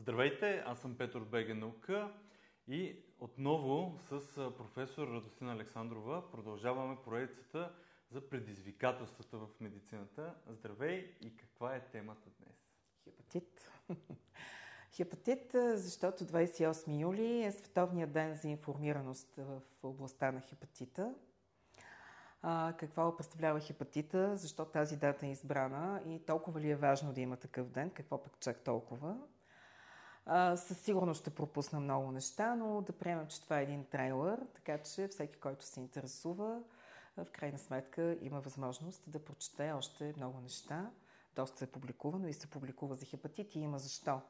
Здравейте, аз съм Петър от БГ и отново с професор Радостина Александрова продължаваме поредицата за предизвикателствата в медицината. Здравей и каква е темата днес? Хепатит. Хепатит, защото 28 юли е Световният ден за информираност в областта на хепатита. А, какво представлява хепатита, защо тази дата е избрана и толкова ли е важно да има такъв ден, какво пък чак толкова. Със сигурност ще пропусна много неща, но да приемем, че това е един трейлър, така че всеки, който се интересува, в крайна сметка има възможност да прочете още много неща. Доста е публикувано и се публикува за хепатит и има защо.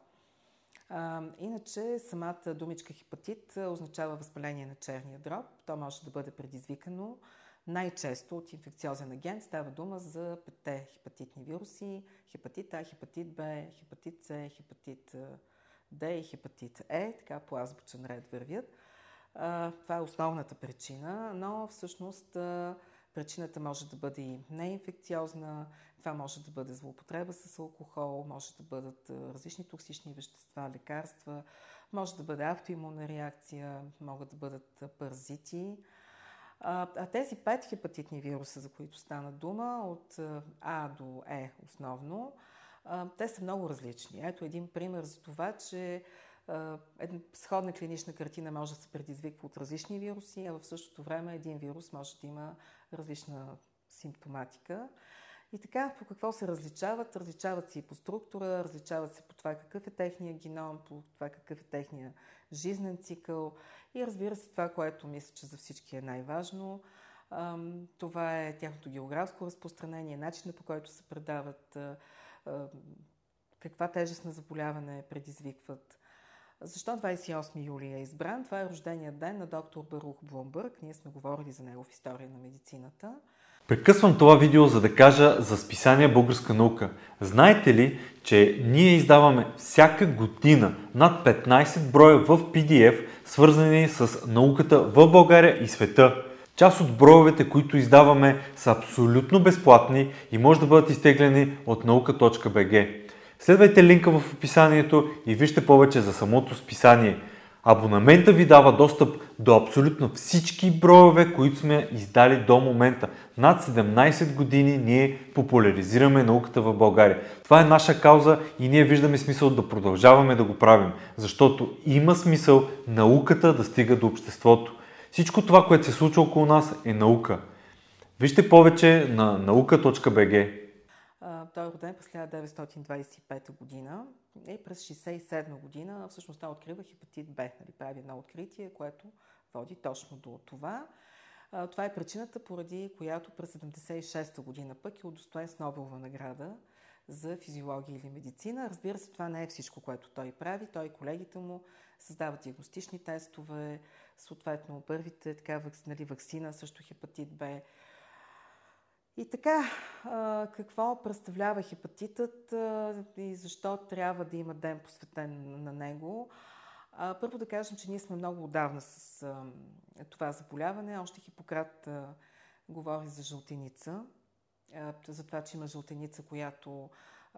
А, иначе самата думичка хепатит означава възпаление на черния дроб. То може да бъде предизвикано най-често от инфекциозен агент. Става дума за петте хепатитни вируси. Хепатит А, хепатит Б, хепатит С, хепатит Д и хепатит Е. Така по азбучен ред вървят. Това е основната причина, но всъщност причината може да бъде и неинфекциозна, това може да бъде злоупотреба с алкохол, може да бъдат различни токсични вещества, лекарства, може да бъде автоимунна реакция, могат да бъдат паразити. А, тези пет хепатитни вируса, за които стана дума, от А до Е основно, те са много различни. Ето един пример за това, че една сходна клинична картина може да се предизвиква от различни вируси, а в същото време един вирус може да има различна симптоматика. И така, по какво се различават? Различават се и по структура, различават се по това какъв е техния геном, по това какъв е техния жизнен цикъл и разбира се това, което мисля, че за всички е най-важно. Това е тяхното географско разпространение, начинът по който се предават, каква тежест на заболяване предизвикват. Защо 28 юли е избран? Това е рожденият ден на доктор Барух Блумбърг. Ние сме говорили за него в история на медицината. Прекъсвам това видео, за да кажа за списание Българска наука. Знаете ли, че ние издаваме всяка година над 15 броя в PDF, свързани с науката в България и света. Част от броевете, които издаваме, са абсолютно безплатни и може да бъдат изтеглени от наука.bg. Следвайте линка в описанието и вижте повече за самото списание. Абонамента ви дава достъп до абсолютно всички броеве, които сме издали до момента. Над 17 години ние популяризираме науката в България. Това е наша кауза и ние виждаме смисъл да продължаваме да го правим, защото има смисъл науката да стига до обществото. Всичко това, което се случва около нас е наука. Вижте повече на nauka.bg. Той е роден през 1925 година и през 1967 година всъщност той открива хепатит Б. Нали, прави едно откритие, което води точно до това. Това е причината, поради която през 1976 година пък е удостоен с Нобелова награда за физиология или медицина. Разбира се, това не е всичко, което той прави. Той и колегите му създават диагностични тестове, съответно първите така, нали, вакцина, също хепатит Б, и така, какво представлява хепатитът и защо трябва да има ден посветен на него? Първо да кажем, че ние сме много отдавна с това заболяване. Още Хипократ говори за жълтеница, за това, че има жълтеница, която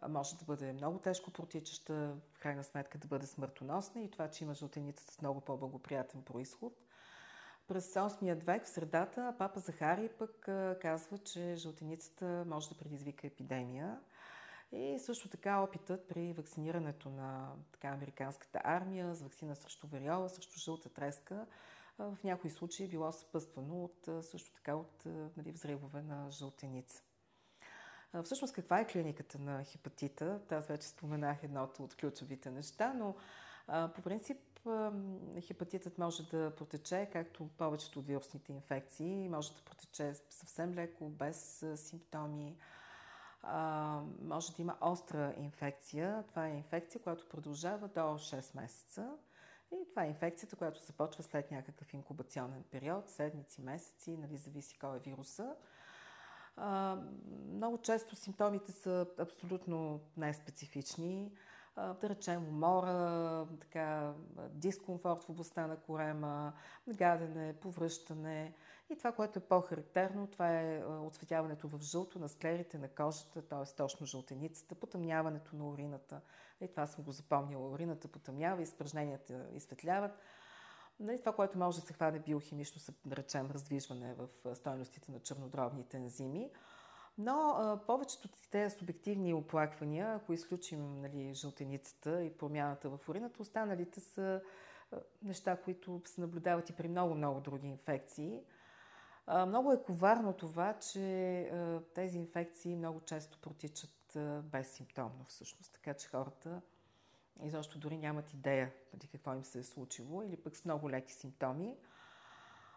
може да бъде много тежко протичаща, в крайна сметка да бъде смъртоносна и това, че има жълтеница с много по-благоприятен происход – през 8 век, в средата, папа Захари пък казва, че жълтеницата може да предизвика епидемия. И също така опитът при вакцинирането на така, американската армия с вакцина срещу вариола, срещу жълта треска, в някои случаи било съпъствано от, също така от нали, взривове на жълтеница. Всъщност каква е клиниката на хепатита? Аз вече споменах едното от ключовите неща, но по принцип хепатитът може да протече, както повечето от вирусните инфекции, може да протече съвсем леко, без симптоми. може да има остра инфекция. Това е инфекция, която продължава до 6 месеца. И това е инфекцията, която започва след някакъв инкубационен период, седмици, месеци, нали, зависи кой е вируса. Много често симптомите са абсолютно най-специфични да речем умора, така, дискомфорт в областта на корема, гадене, повръщане. И това, което е по-характерно, това е отсветяването в жълто на склерите на кожата, т.е. точно жълтеницата, потъмняването на урината. И това съм го запомнила. Урината потъмнява, изпражненията изсветляват. Нали, това, което може да се хване биохимично, са, да речем, раздвижване в стойностите на чернодробните ензими. Но а, повечето от тези субективни оплаквания, ако изключим нали, жълтеницата и промяната в урината, останалите са а, неща, които се наблюдават и при много-много други инфекции. А, много е коварно това, че а, тези инфекции много често протичат а, безсимптомно всъщност, така че хората изобщо дори нямат идея нали, какво им се е случило или пък с много леки симптоми.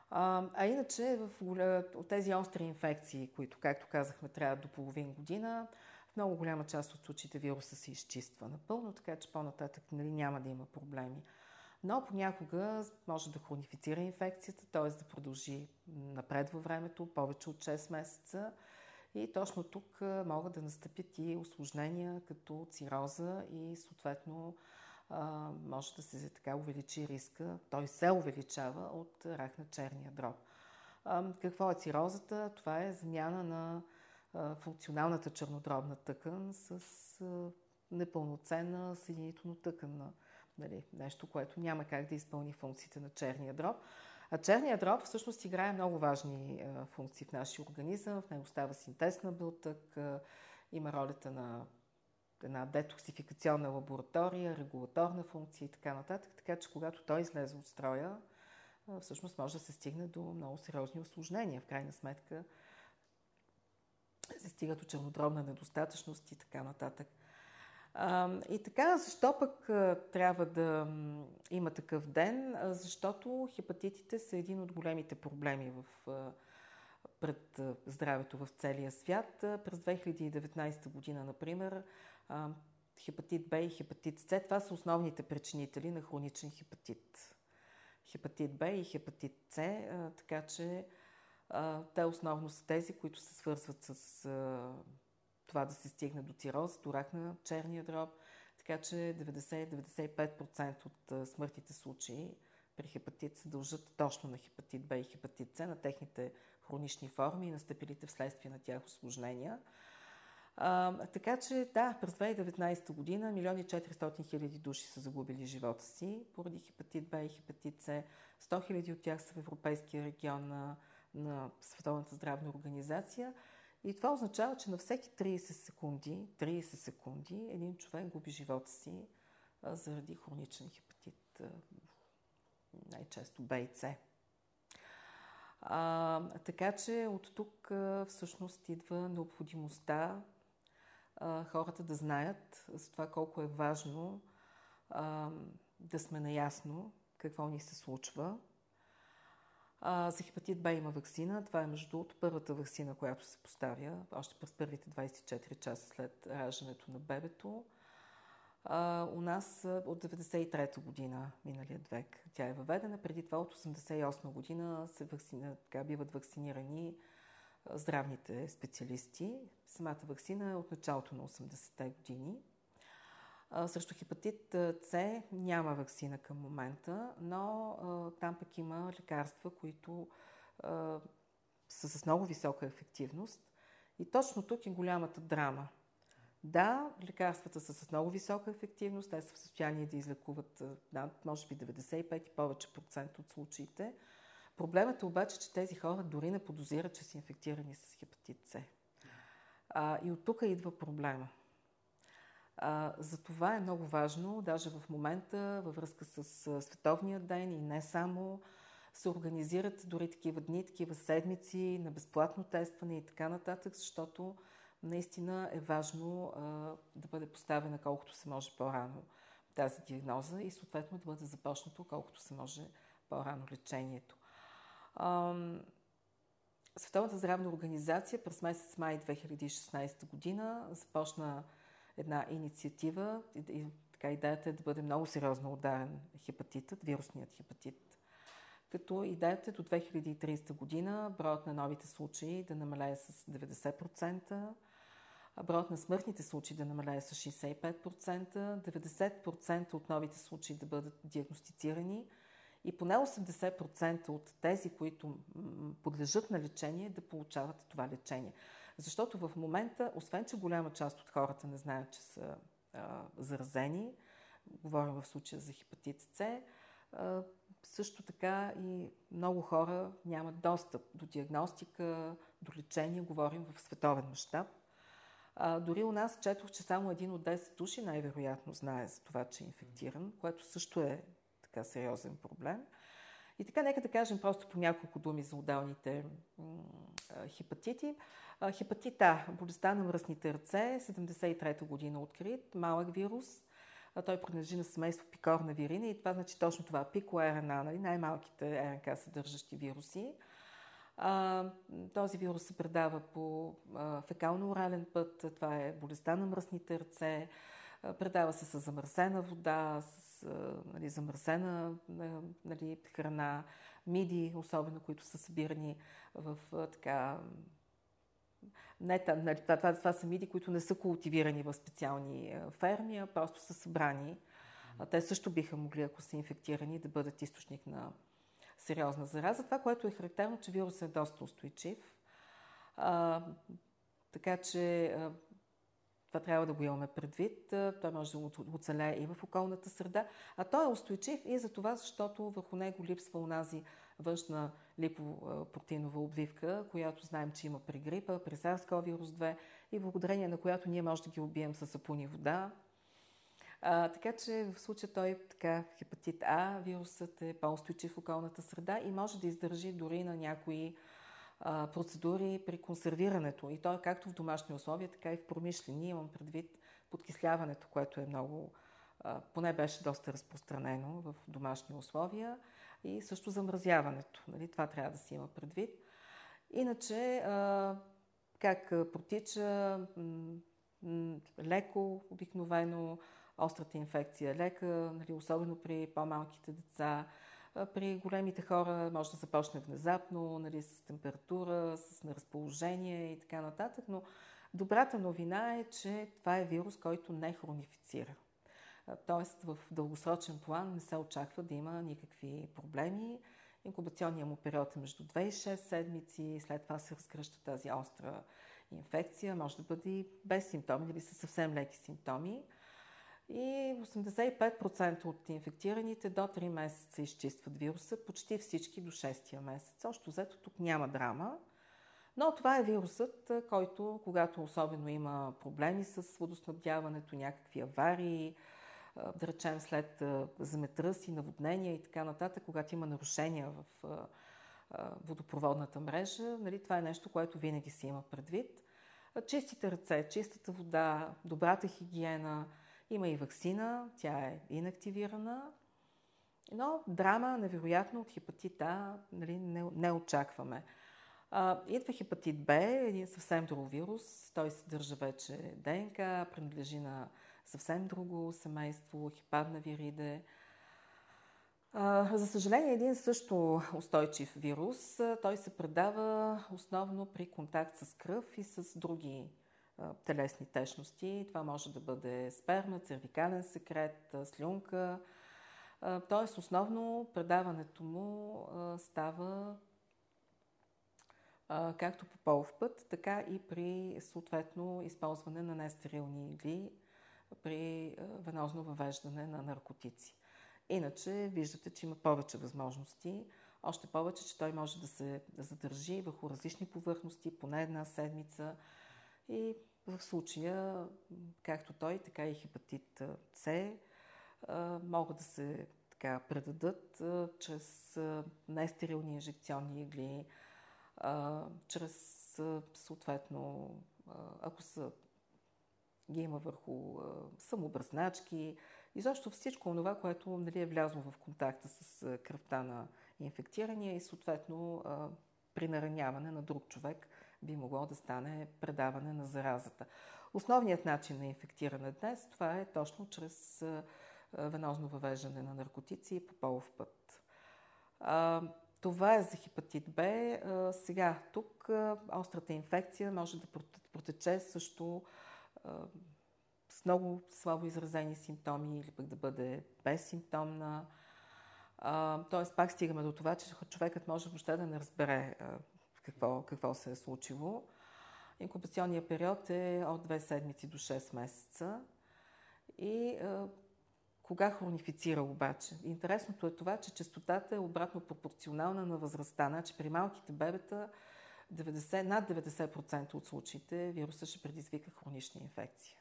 А, а иначе в, от тези остри инфекции, които, както казахме, трябва до половин година, в много голяма част от случаите вируса се изчиства напълно, така че по-нататък нали, няма да има проблеми. Но понякога може да хронифицира инфекцията, т.е. да продължи напред във времето, повече от 6 месеца. И точно тук могат да настъпят и осложнения като цироза и съответно може да се така увеличи риска, той се увеличава от рак на черния дроб. Какво е цирозата? Това е замяна на функционалната чернодробна тъкан с непълноценна съединително тъкан. Нали, нещо, което няма как да изпълни функциите на черния дроб. А черният дроб всъщност играе много важни функции в нашия организъм. В него става синтез на белтък, има ролята на една детоксификационна лаборатория, регулаторна функция и така нататък. Така че когато той излезе от строя, всъщност може да се стигне до много сериозни осложнения. В крайна сметка се стига до чернодробна недостатъчност и така нататък. И така, защо пък трябва да има такъв ден? Защото хепатитите са един от големите проблеми в, пред здравето в целия свят. През 2019 година, например, хепатит Б и хепатит С, това са основните причинители на хроничен хепатит. Хепатит Б и хепатит С, така че те основно са тези, които се свързват с това да се стигне до цироз, до рак на черния дроб. Така че 90-95% от смъртните случаи при хепатит се дължат точно на хепатит Б и хепатит С, на техните хронични форми и настъпилите вследствие на тях осложнения. А, така че, да, през 2019 година милиони 400 хиляди души са загубили живота си поради хепатит Б и хепатит С. 100 хиляди от тях са в Европейския регион на, на Световната здравна организация. И това означава, че на всеки 30 секунди, 30 секунди, един човек губи живота си а, заради хроничен хепатит, а, най-често Б и С. Така че от тук а, всъщност идва необходимостта а, хората да знаят за това колко е важно а, да сме наясно какво ни се случва, а, за хепатит Б има вакцина. Това е между другото първата вакцина, която се поставя още през първите 24 часа след раждането на бебето. А, у нас от 93-та година, миналият век, тя е въведена. Преди това от 88 година се вакцина, така, биват вакцинирани здравните специалисти. Самата вакцина е от началото на 80-те години. Срещу хепатит С няма вакцина към момента, но там пък има лекарства, които са с много висока ефективност. И точно тук е голямата драма. Да, лекарствата са с много висока ефективност, те са в състояние да излекуват над, може би, 95 и повече процент от случаите. Проблемът е обаче, че тези хора дори не подозират, че са инфектирани с хепатит С. А, и от тук идва проблема. А, за това е много важно, даже в момента, във връзка с Световния ден и не само, се организират дори такива дни, такива седмици на безплатно тестване и така нататък, защото наистина е важно а, да бъде поставена колкото се може по-рано тази диагноза и съответно да бъде започнато колкото се може по-рано лечението. Световната здравна организация през месец май 2016 година започна една инициатива. И, и, така идеята е да бъде много сериозно ударен хепатитът, вирусният хепатит. Като идеята е до 2030 година броят на новите случаи да намалее с 90%, броят на смъртните случаи да намалее с 65%, 90% от новите случаи да бъдат диагностицирани и поне 80% от тези, които подлежат на лечение, да получават това лечение. Защото в момента, освен че голяма част от хората не знаят, че са а, заразени, говорим в случая за хепатит С, а, също така и много хора нямат достъп до диагностика, до лечение, говорим в световен мащаб. дори у нас четох, че само един от 10 души най-вероятно знае за това, че е инфектиран, което също е така сериозен проблем. И така, нека да кажем просто по няколко думи за отделните хепатити. Хепатит А, болестта на мръсните ръце, 73-та година открит, малък вирус. Той принадлежи на семейство пикорна вирина и това значи точно това, пико-РНА, нали? най-малките РНК съдържащи вируси. Този вирус се предава по фекално-орален път. Това е болестта на мръсните ръце. Предава се с замърсена вода, с нали, замърсена нали, храна, миди, особено, които са събирани в така не, нали, това, това, това са миди, които не са култивирани в специални ферми, а просто са събрани. Те също биха могли, ако са инфектирани, да бъдат източник на сериозна зараза. Това, което е характерно, че вирусът е доста устойчив. А, така че това трябва да го имаме предвид. Той може да оцелее и в околната среда. А той е устойчив и за това, защото върху него липсва унази външна липопротеинова обвивка, която знаем, че има при грипа, при SARS-CoV-2 и благодарение на която ние може да ги убием с сапун и вода. А, така че в случая той така, хепатит А, вирусът е по-устойчив в околната среда и може да издържи дори на някои процедури при консервирането. И то е както в домашни условия, така и в промишлени. Имам предвид подкисляването, което е много, поне беше доста разпространено в домашни условия и също замразяването. Нали? Това трябва да си има предвид. Иначе, а, как протича леко, обикновено, острата инфекция лека, нали, особено при по-малките деца. При големите хора може да започне внезапно, нали, с температура, с неразположение и така нататък, но добрата новина е, че това е вирус, който не хронифицира. Тоест в дългосрочен план не се очаква да има никакви проблеми. Инкубационният му период е между 2 и 6 седмици, след това се разгръща тази остра инфекция, може да бъде без симптоми или със съвсем леки симптоми. И 85% от инфектираните до 3 месеца изчистват вируса, почти всички до 6 месец. Още взето тук няма драма. Но това е вирусът, който, когато особено има проблеми с водоснабдяването, някакви аварии, да речем след земетръси, наводнения и така нататък, когато има нарушения в водопроводната мрежа, нали, това е нещо, което винаги се има предвид. Чистите ръце, чистата вода, добрата хигиена, има и вакцина, тя е инактивирана, но драма, невероятно, от хепатит А нали, не, не очакваме. А, идва хепатит Б, един съвсем друг вирус. Той съдържа вече ДНК, принадлежи на съвсем друго семейство, хепадна вириде. За съжаление, един също устойчив вирус. Той се предава основно при контакт с кръв и с други телесни течности. Това може да бъде сперма, цервикален секрет, слюнка. Тоест, основно предаването му става както по полов път, така и при съответно използване на нестерилни игли при венозно въвеждане на наркотици. Иначе виждате, че има повече възможности. Още повече, че той може да се задържи върху различни повърхности поне една седмица. И в случая, както той, така и хепатит С, могат да се така, предадат чрез нестерилни инжекционни игли, чрез съответно, ако са ги има върху самобръзначки и защо всичко това, което нали, е влязло в контакта с кръвта на инфектирания и съответно при нараняване на друг човек би могло да стане предаване на заразата. Основният начин на инфектиране днес това е точно чрез венозно въвеждане на наркотици по полов път. Това е за хепатит Б. Сега, тук острата инфекция може да протече също с много слабо изразени симптоми или пък да бъде безсимптомна. Тоест, пак стигаме до това, че човекът може въобще да не разбере какво, какво се е случило. Инкубационният период е от 2 седмици до 6 месеца. И а, кога хронифицира обаче? Интересното е това, че частотата е обратно пропорционална на възрастта. Значи при малките бебета 90, над 90% от случаите вируса ще предизвика хронична инфекция.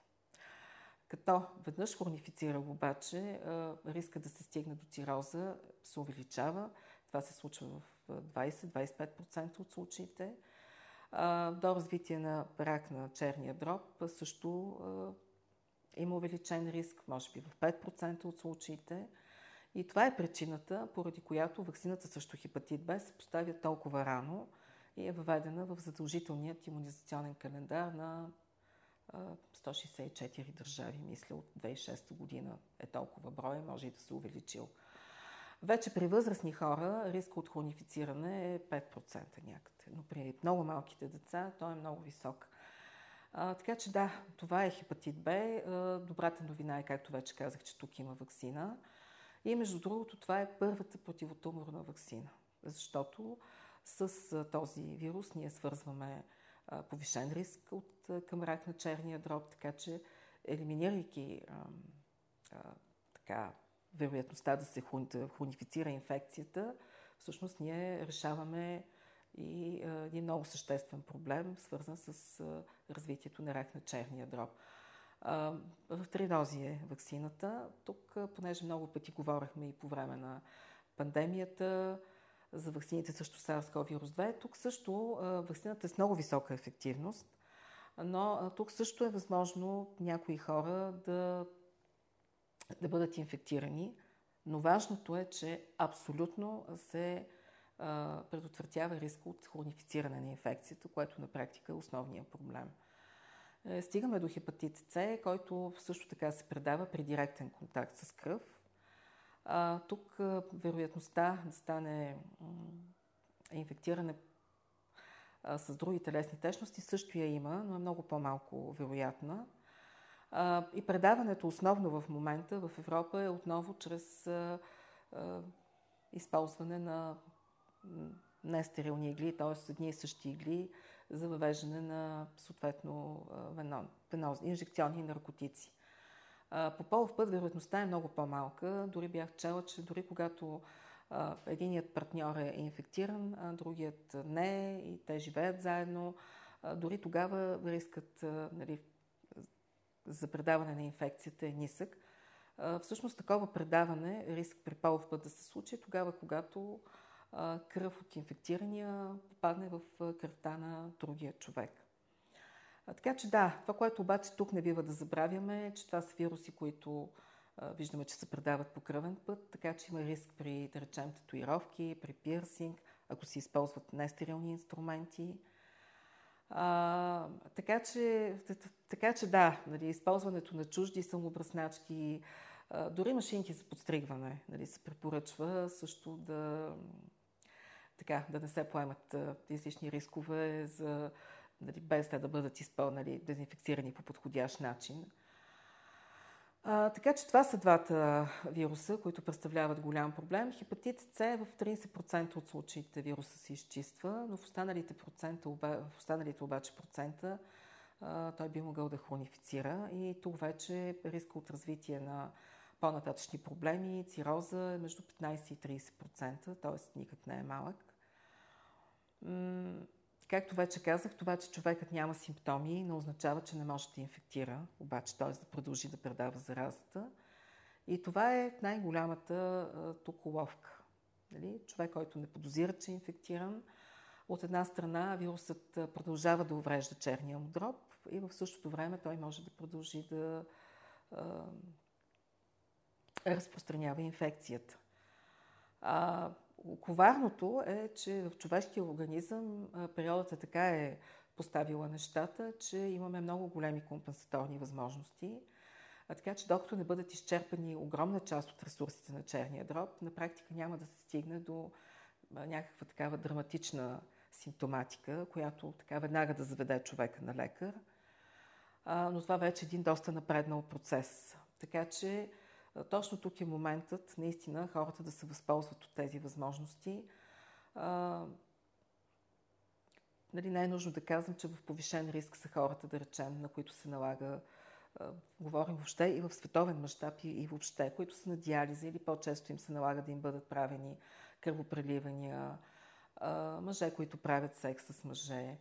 Като веднъж хронифицира обаче, риска да се стигне до цироза се увеличава. Това се случва в 20-25% от случаите. До развитие на рак на черния дроб също има увеличен риск, може би в 5% от случаите. И това е причината, поради която вакцината срещу хепатит Б се поставя толкова рано и е въведена в задължителният иммунизационен календар на 164 държави, мисля, от 2006 година е толкова брой, може и да се увеличил. Вече при възрастни хора риска от хронифициране е 5% някъде, но при много малките деца той е много висок. А, така че да, това е хепатит Б. Добрата новина е, както вече казах, че тук има вакцина. И между другото, това е първата противотуморна вакцина, защото с този вирус ние свързваме повишен риск от, към рак на черния дроб, така че елиминирайки а, а, така, вероятността да се хунифицира инфекцията, всъщност ние решаваме и един много съществен проблем, свързан с развитието на рак на черния дроб. В три дози е вакцината. Тук, понеже много пъти говорихме и по време на пандемията, за вакцините също SARS-CoV-2. Тук също вакцината е с много висока ефективност, но тук също е възможно някои хора да, да бъдат инфектирани. Но важното е, че абсолютно се предотвратява риска от хронифициране на инфекцията, което на практика е основният проблем. Е, стигаме до хепатит С, който също така се предава при директен контакт с кръв. А, тук а, вероятността да стане инфектиране а, с други телесни течности също я има, но е много по-малко вероятна. И предаването основно в момента в Европа е отново чрез използване на нестерилни игли, т.е. едни и същи игли за въвеждане на съответно венозни, инжекционни наркотици. По полов път вероятността е много по-малка. Дори бях чела, че дори когато единият партньор е инфектиран, а другият не и те живеят заедно, дори тогава рискът нали, за предаване на инфекцията е нисък. Всъщност такова предаване, риск при полов път да се случи, тогава когато кръв от инфектирания попадне в кръвта на другия човек. Така че да, това, което обаче тук не бива да забравяме е, че това са вируси, които виждаме, че се предават по кръвен път, така че има риск при, да речем, татуировки, при пирсинг, ако се използват нестерилни инструменти. А, така, че, така че да, нали, използването на чужди самообръсначки, а, дори машинки за подстригване нали, се препоръчва също да, така, да не се поемат излишни рискове за нали, без те да бъдат изпълнени, дезинфекцирани по подходящ начин. А, така че това са двата вируса, които представляват голям проблем. Хепатит С в 30% от случаите вируса се изчиства, но в останалите, процента, в останалите обаче процента а, той би могъл да хронифицира и тук вече риска от развитие на по-нататъчни проблеми, цироза е между 15 и 30%, т.е. никак не е малък. Както вече казах, това, че човекът няма симптоми, не означава, че не може да инфектира, обаче т.е. да продължи да предава заразата. И това е най-голямата тук уловка. Нали? Човек, който не подозира, че е инфектиран, от една страна вирусът продължава да уврежда черния му дроб и в същото време той може да продължи да а, разпространява инфекцията. А, Коварното е, че в човешкия организъм природата така е поставила нещата, че имаме много големи компенсаторни възможности. А така че докато не бъдат изчерпани огромна част от ресурсите на черния дроб, на практика няма да се стигне до някаква такава драматична симптоматика, която така веднага да заведе човека на лекар. А, но това вече е един доста напреднал процес. Така че точно тук е моментът наистина хората да се възползват от тези възможности. А, нали, не е нужно да казвам, че в повишен риск са хората, да речем, на които се налага говорим въобще и в световен мащаб и, въобще, които са на диализа или по-често им се налага да им бъдат правени кръвопреливания, мъже, които правят секс с мъже.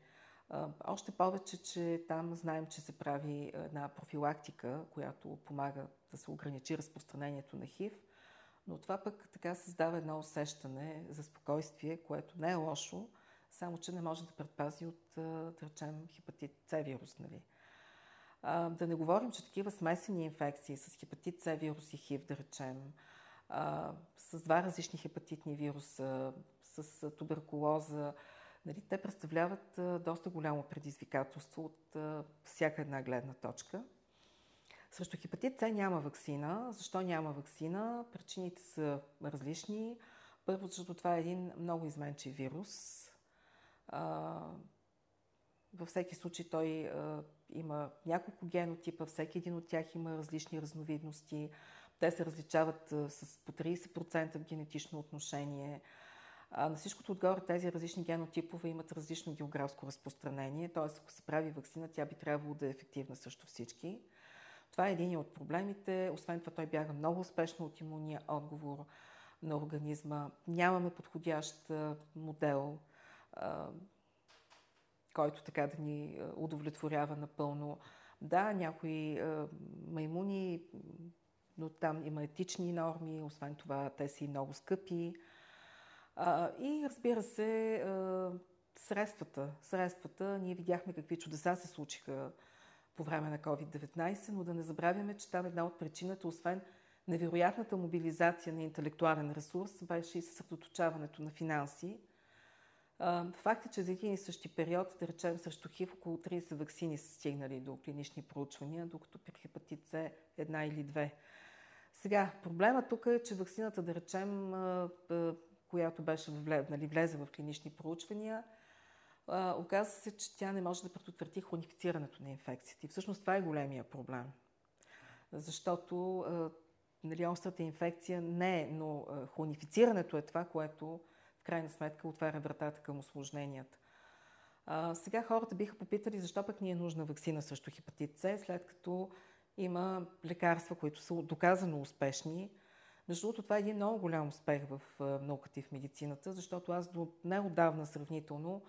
Още повече, че там знаем, че се прави една профилактика, която помага да се ограничи разпространението на ХИВ, но това пък така създава едно усещане за спокойствие, което не е лошо, само че не може да предпази от, да речем, хепатит С вирус. Нали? Да не говорим, че такива смесени инфекции с хепатит С вирус и ХИВ, да речем, с два различни хепатитни вируса, с туберкулоза, нали, те представляват а, доста голямо предизвикателство от а, всяка една гледна точка. Срещу хепатит С няма вакцина. Защо няма вакцина? Причините са различни. Първо, защото това е един много изменчив вирус. А, във всеки случай той а, има няколко генотипа, всеки един от тях има различни разновидности. Те се различават а, с по 30% в генетично отношение. А, на всичкото отгоре тези различни генотипове имат различно географско разпространение, т.е. ако се прави вакцина, тя би трябвало да е ефективна също всички. Това е един от проблемите. Освен това, той бяга много успешно от имунния отговор на организма. Нямаме подходящ модел който така да ни удовлетворява напълно. Да, някои маймуни, но там има етични норми, освен това те са и много скъпи. И разбира се, е, средствата. Средствата, ние видяхме какви чудеса се случиха по време на COVID-19, но да не забравяме, че там една от причината, освен невероятната мобилизация на интелектуален ресурс, беше и съсредоточаването на финанси – Факт е, че за един и същи период, да речем срещу ХИВ, около 30 вакцини са стигнали до клинични проучвания, докато при хепатит С една или две. Сега, проблема тук е, че вакцината, да речем, която беше нали, влезе в клинични проучвания, оказва се, че тя не може да предотврати хронифицирането на инфекцията. И всъщност това е големия проблем. Защото нали, острата инфекция не е, но хронифицирането е това, което в крайна сметка отваря вратата към осложненията. Сега хората биха попитали защо пък ни е нужна вакцина срещу хепатит С, след като има лекарства, които са доказано успешни. Между другото, това е един много голям успех в науката и в медицината, защото аз до неодавна сравнително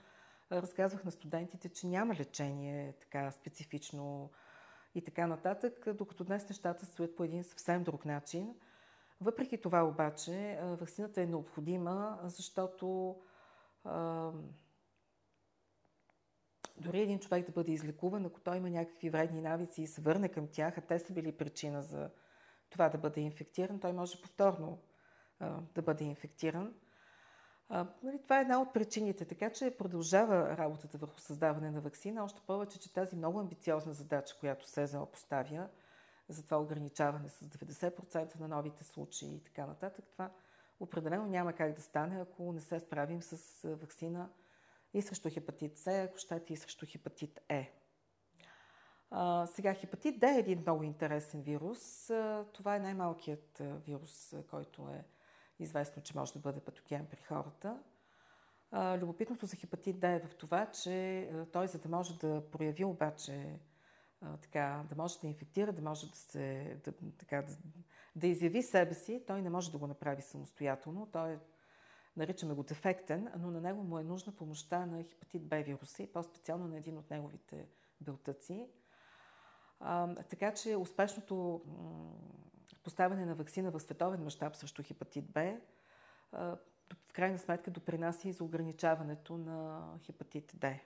разказвах на студентите, че няма лечение така специфично и така нататък, докато днес нещата стоят по един съвсем друг начин – въпреки това обаче, вакцината е необходима, защото дори един човек да бъде излекуван, ако той има някакви вредни навици и се върне към тях, а те са били причина за това да бъде инфектиран, той може повторно а, да бъде инфектиран. А, нали, това е една от причините, така че продължава работата върху създаване на вакцина, още повече, че тази много амбициозна задача, която СЕЗА поставя, за това ограничаване с 90% на новите случаи и така нататък. Това определено няма как да стане, ако не се справим с вакцина и срещу хепатит С, ако щете и срещу хепатит Е. Сега, хепатит Д е един много интересен вирус. Това е най-малкият вирус, който е известно, че може да бъде патоген при хората. Любопитното за хепатит Д е в това, че той, за да може да прояви обаче така, да може да инфектира, да може да се, да, така, да, да изяви себе си, той не може да го направи самостоятелно. Той е, наричаме го дефектен, но на него му е нужна помощта на хепатит Б вируса и по-специално на един от неговите белтъци. Така че успешното поставяне на вакцина в световен мащаб срещу хепатит Б в крайна сметка допринася и за ограничаването на хепатит Д.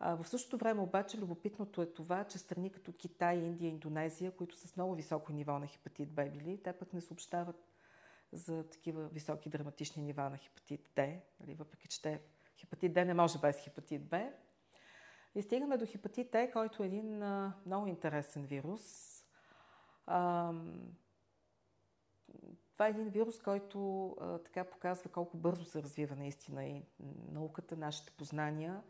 В същото време обаче любопитното е това, че страни като Китай, Индия, Индонезия, които са с много високо ниво на хепатит Б били, те пък не съобщават за такива високи драматични нива на хепатит Д, нали, въпреки че те, хепатит Д не може без хепатит Б. И стигаме до хепатит Е, който е един а, много интересен вирус. А, Това е един вирус, който а, така показва колко бързо се развива наистина и науката, нашите познания.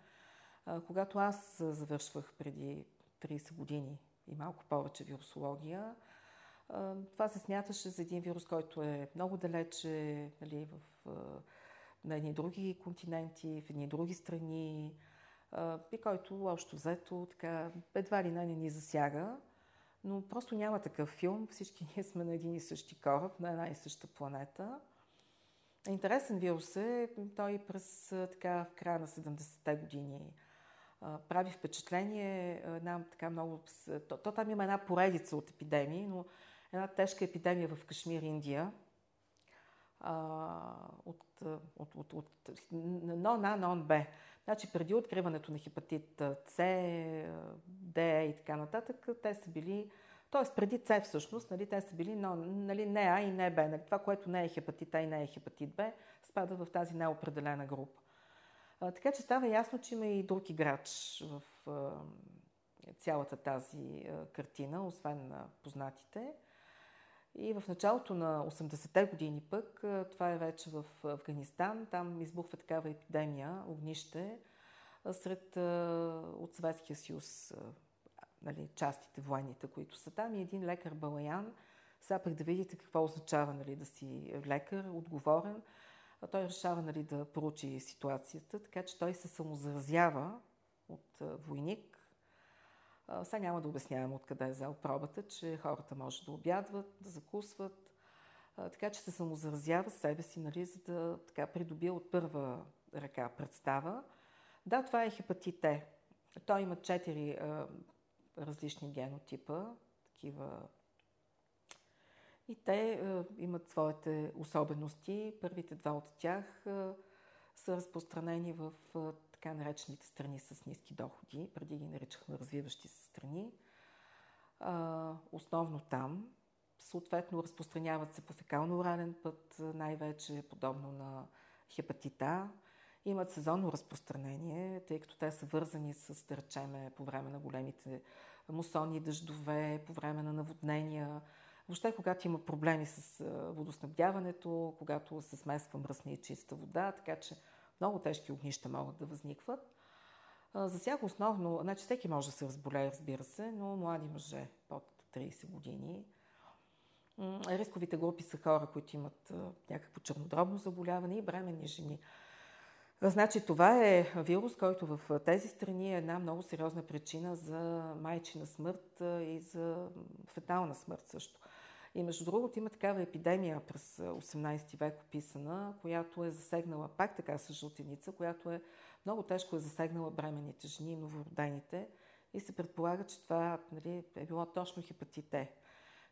А, когато аз завършвах преди 30 години и малко повече вирусология, а, това се смяташе за един вирус, който е много далече нали, в, а, на едни други континенти, в едни други страни и който общо взето така едва ли не ни засяга но просто няма такъв филм. Всички ние сме на един и същи кораб, на една и съща планета. Интересен вирус е, той през така в края на 70-те години прави впечатление една така много... То, то там има една поредица от епидемии, но една тежка епидемия в Кашмир, Индия. от, от, от, от, но на нон Б. Значи преди откриването на хепатит С, Д и така нататък, те са били, т.е. преди С всъщност, нали, те са били но, нали, не А и не Б. Нали, това, което не е хепатит А и не е хепатит Б, спада в тази неопределена група. А, така че става ясно, че има и друг играч в а, цялата тази а, картина, освен на познатите. И в началото на 80-те години пък, това е вече в Афганистан, там избухва такава епидемия, огнище, сред от Съветския съюз, нали, частите, военните, които са там. И един лекар Балаян, сега пък да видите какво означава нали, да си лекар, отговорен, той решава нали, да проучи ситуацията, така че той се самозаразява от войник, сега няма да обяснявам откъде е взел пробата, че хората може да обядват, да закусват, така че се самозаразява себе си, нали, за да така, придобие от първа ръка представа. Да, това е хепатит Е. Той има четири различни генотипа, такива. И те имат своите особености. Първите два от тях са разпространени в така наречените страни с ниски доходи. Преди ги наричахме развиващи се страни. А, основно там. Съответно, разпространяват се по фекално-орален път, най-вече подобно на хепатита. Имат сезонно разпространение, тъй като те са вързани с, да речеме, по време на големите мусонни дъждове, по време на наводнения. Въобще, когато има проблеми с водоснабдяването, когато се смесва мръсна и чиста вода, така че много тежки огнища могат да възникват. За всяко основно, значи всеки може да се разболее, разбира се, но млади мъже под 30 години. Рисковите групи са хора, които имат някакво чернодробно заболяване и бременни жени. Значи това е вирус, който в тези страни е една много сериозна причина за майчина смърт и за фетална смърт също. И между другото има такава епидемия през 18 век описана, която е засегнала пак така с жълтеница, която е много тежко е засегнала бременните жени и новородените. И се предполага, че това нали, е било точно хепатите.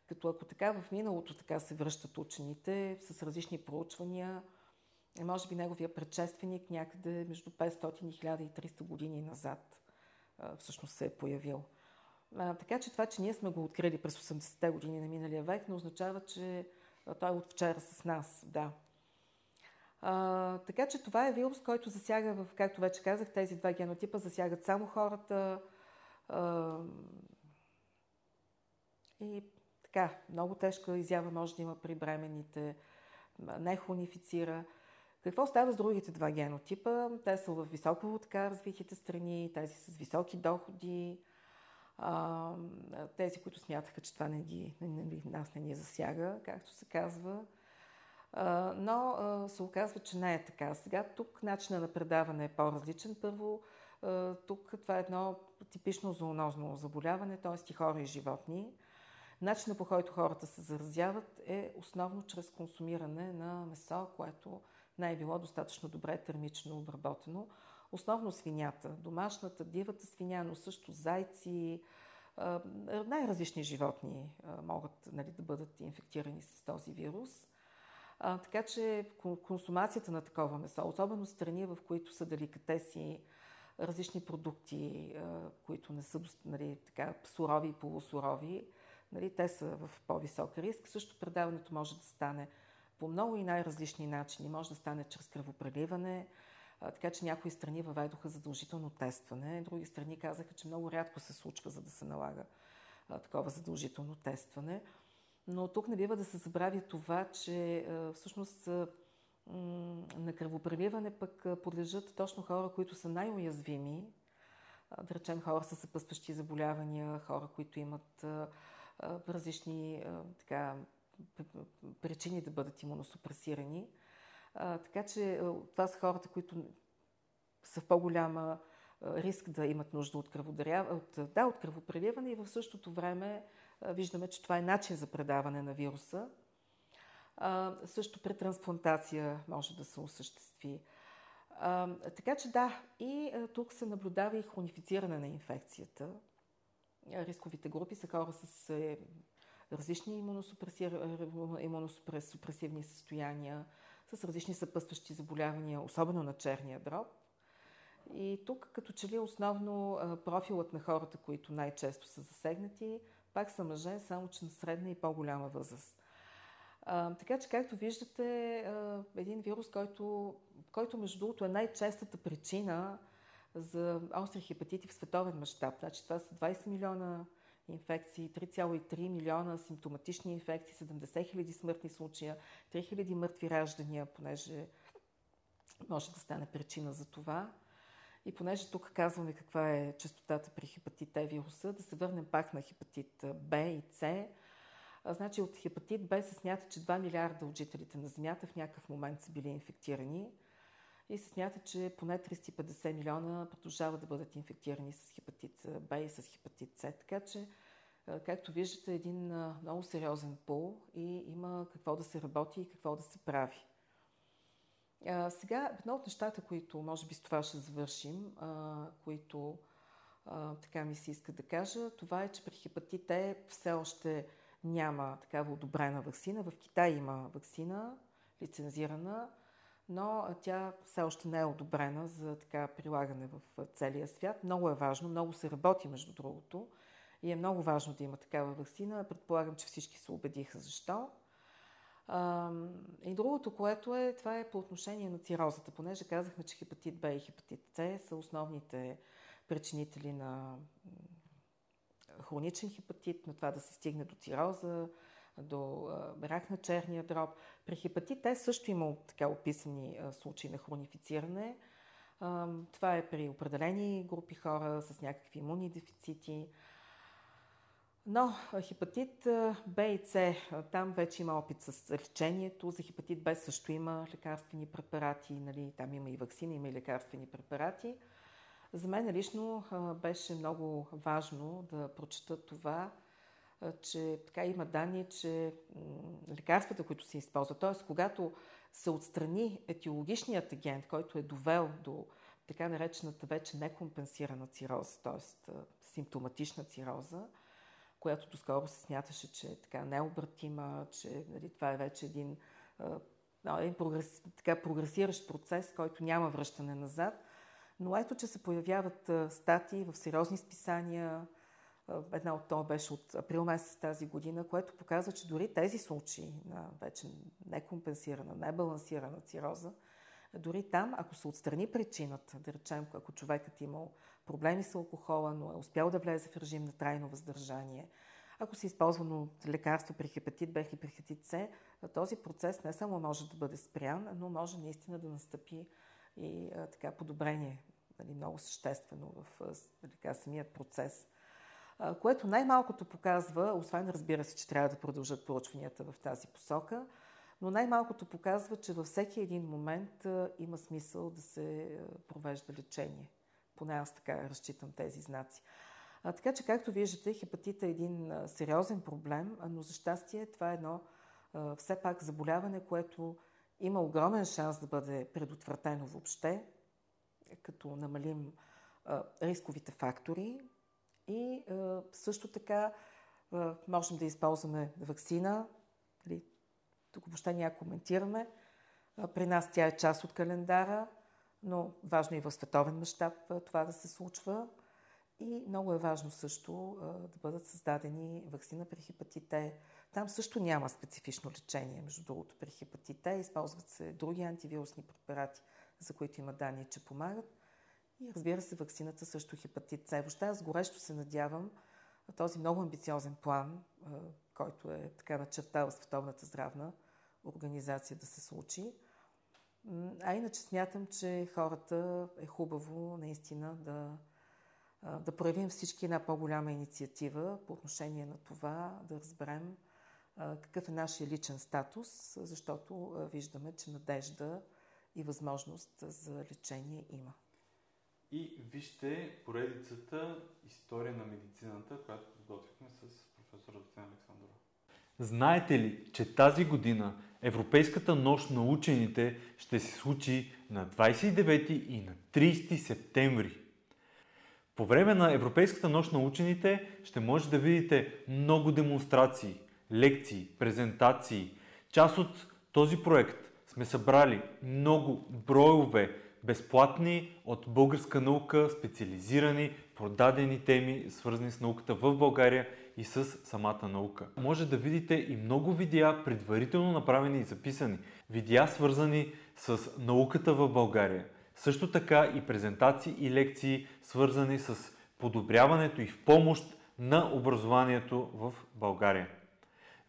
Като ако така в миналото така се връщат учените с различни проучвания, може би неговия предшественик някъде между 500 и 1300 години назад всъщност се е появил. А, така че това, че ние сме го открили през 80-те години на миналия век, не означава, че той е от вчера с нас. Да. А, така че това е вирус, който засяга, в, както вече казах, тези два генотипа засягат само хората. А, и така, много тежка изява може да има при бременните, не хронифицира. Какво става с другите два генотипа? Те са в високо така развитите страни, тези с високи доходи, а, тези, които смятаха, че това не ги, не, не, нас не ни засяга, както се казва. А, но а, се оказва, че не е така. Сега тук начинът на предаване е по-различен. Първо, а, тук това е едно типично зоонозно заболяване, т.е. и хора и животни. Начинът по който хората се заразяват е основно чрез консумиране на месо, което не е било достатъчно добре термично обработено основно свинята, домашната, дивата свиня, но също зайци, най-различни животни могат нали, да бъдат инфектирани с този вирус. Така че консумацията на такова месо, особено страни, в които са деликатеси, различни продукти, които не са нали, така, сурови и полусурови, нали, те са в по-висок риск. Също предаването може да стане по много и най-различни начини. Може да стане чрез кръвопреливане, така че някои страни въведоха задължително тестване, други страни казаха, че много рядко се случва, за да се налага такова задължително тестване. Но тук не бива да се забравя това, че всъщност на кръвопреливане пък подлежат точно хора, които са най-уязвими. Да речем хора с съпъстващи заболявания, хора, които имат различни така, причини да бъдат имуносупресирани. Така че това са хората, които са в по-голяма риск да имат нужда от, от, да, от кръвопреливане и в същото време виждаме, че това е начин за предаване на вируса. А, също при трансплантация може да се осъществи. А, така че да, и а, тук се наблюдава и хронифициране на инфекцията. Рисковите групи са хора с е, различни имуносупресивни състояния, с различни съпъстващи заболявания, особено на черния дроб. И тук като че ли основно профилът на хората, които най-често са засегнати, пак са мъже, само че на средна и по-голяма възраст. Така че, както виждате, един вирус, който, който между другото е най-честата причина за остри хепатити в световен мащаб. Значи това са 20 милиона инфекции, 3,3 милиона симптоматични инфекции, 70 хиляди смъртни случая, 3 хиляди мъртви раждания, понеже може да стане причина за това. И понеже тук казваме каква е частотата при хепатит Е вируса, да се върнем пак на хепатит Б и С. Значи от хепатит Б се смята, че 2 милиарда от жителите на Земята в някакъв момент са били инфектирани и се смята, че поне 350 милиона продължават да бъдат инфектирани с хепатит Б и с хепатит С. Така че, както виждате, един много сериозен пул и има какво да се работи и какво да се прави. Сега, едно от нещата, които може би с това ще завършим, които така ми се иска да кажа, това е, че при хепатит Е все още няма такава одобрена вакцина. В Китай има вакцина, лицензирана, но тя все още не е одобрена за така прилагане в целия свят. Много е важно, много се работи между другото и е много важно да има такава вакцина. Предполагам, че всички се убедиха защо. И другото, което е, това е по отношение на цирозата, понеже казахме, че хепатит Б и хепатит С са основните причинители на хроничен хепатит, на това да се стигне до цироза, до рак на черния дроб. При хепатит Е също има така описани случаи на хронифициране. Това е при определени групи хора с някакви имунни дефицити. Но хепатит Б и С, там вече има опит с лечението. За хепатит Б също има лекарствени препарати, нали, там има и вакцина, има и лекарствени препарати. За мен лично беше много важно да прочета това, че така има данни, че лекарствата, които се използват, т.е. когато се отстрани етиологичният агент, който е довел до така наречената вече некомпенсирана цироза, т.е. симптоматична цироза, която доскоро се смяташе, че е така необратима, че нали, това е вече един, един прогрес, така, прогресиращ процес, който няма връщане назад. Но ето, че се появяват статии в сериозни списания. Една от това беше от април месец тази година, което показва, че дори тези случаи на вече некомпенсирана, небалансирана цироза, дори там, ако се отстрани причината, да речем, ако човекът е имал проблеми с алкохола, но е успял да влезе в режим на трайно въздържание, ако се използвано лекарство при хепатит Б и при хепатит С, този процес не само може да бъде спрян, но може наистина да настъпи и а, така подобрение, нали, много съществено в нали, така, самият процес. Което най-малкото показва, освен разбира се, че трябва да продължат проучванията в тази посока, но най-малкото показва, че във всеки един момент има смисъл да се провежда лечение. Поне аз така разчитам тези знаци. А, така че, както виждате, хепатита е един сериозен проблем, но за щастие това е едно все пак заболяване, което има огромен шанс да бъде предотвратено въобще, като намалим рисковите фактори и а, също така а, можем да използваме вакцина. Нали, тук въобще няма коментираме. А, при нас тя е част от календара, но важно и в световен мащаб това да се случва. И много е важно също а, да бъдат създадени вакцина при хепатит Е. Там също няма специфично лечение, между другото, при хепатит Е. Използват се други антивирусни препарати, за които има данни, че помагат. И разбира се, вакцината също хепатит С. Въобще аз горещо се надявам този много амбициозен план, който е така начертал Световната здравна организация да се случи. А иначе смятам, че хората е хубаво наистина да, да проявим всички една по-голяма инициатива по отношение на това да разберем какъв е нашия личен статус, защото виждаме, че надежда и възможност за лечение има. И вижте поредицата История на медицината, която подготвихме с професор Рустин Александрова. Знаете ли, че тази година Европейската нощ на учените ще се случи на 29 и на 30 септември? По време на Европейската нощ на учените ще може да видите много демонстрации, лекции, презентации. Част от този проект сме събрали много броеве безплатни от българска наука, специализирани, продадени теми, свързани с науката в България и с самата наука. Може да видите и много видеа, предварително направени и записани. Видеа свързани с науката в България. Също така и презентации и лекции, свързани с подобряването и в помощ на образованието в България.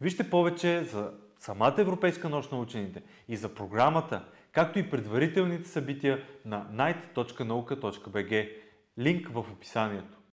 Вижте повече за самата Европейска нощ на учените и за програмата, както и предварителните събития на night.nauka.bg. Линк в описанието.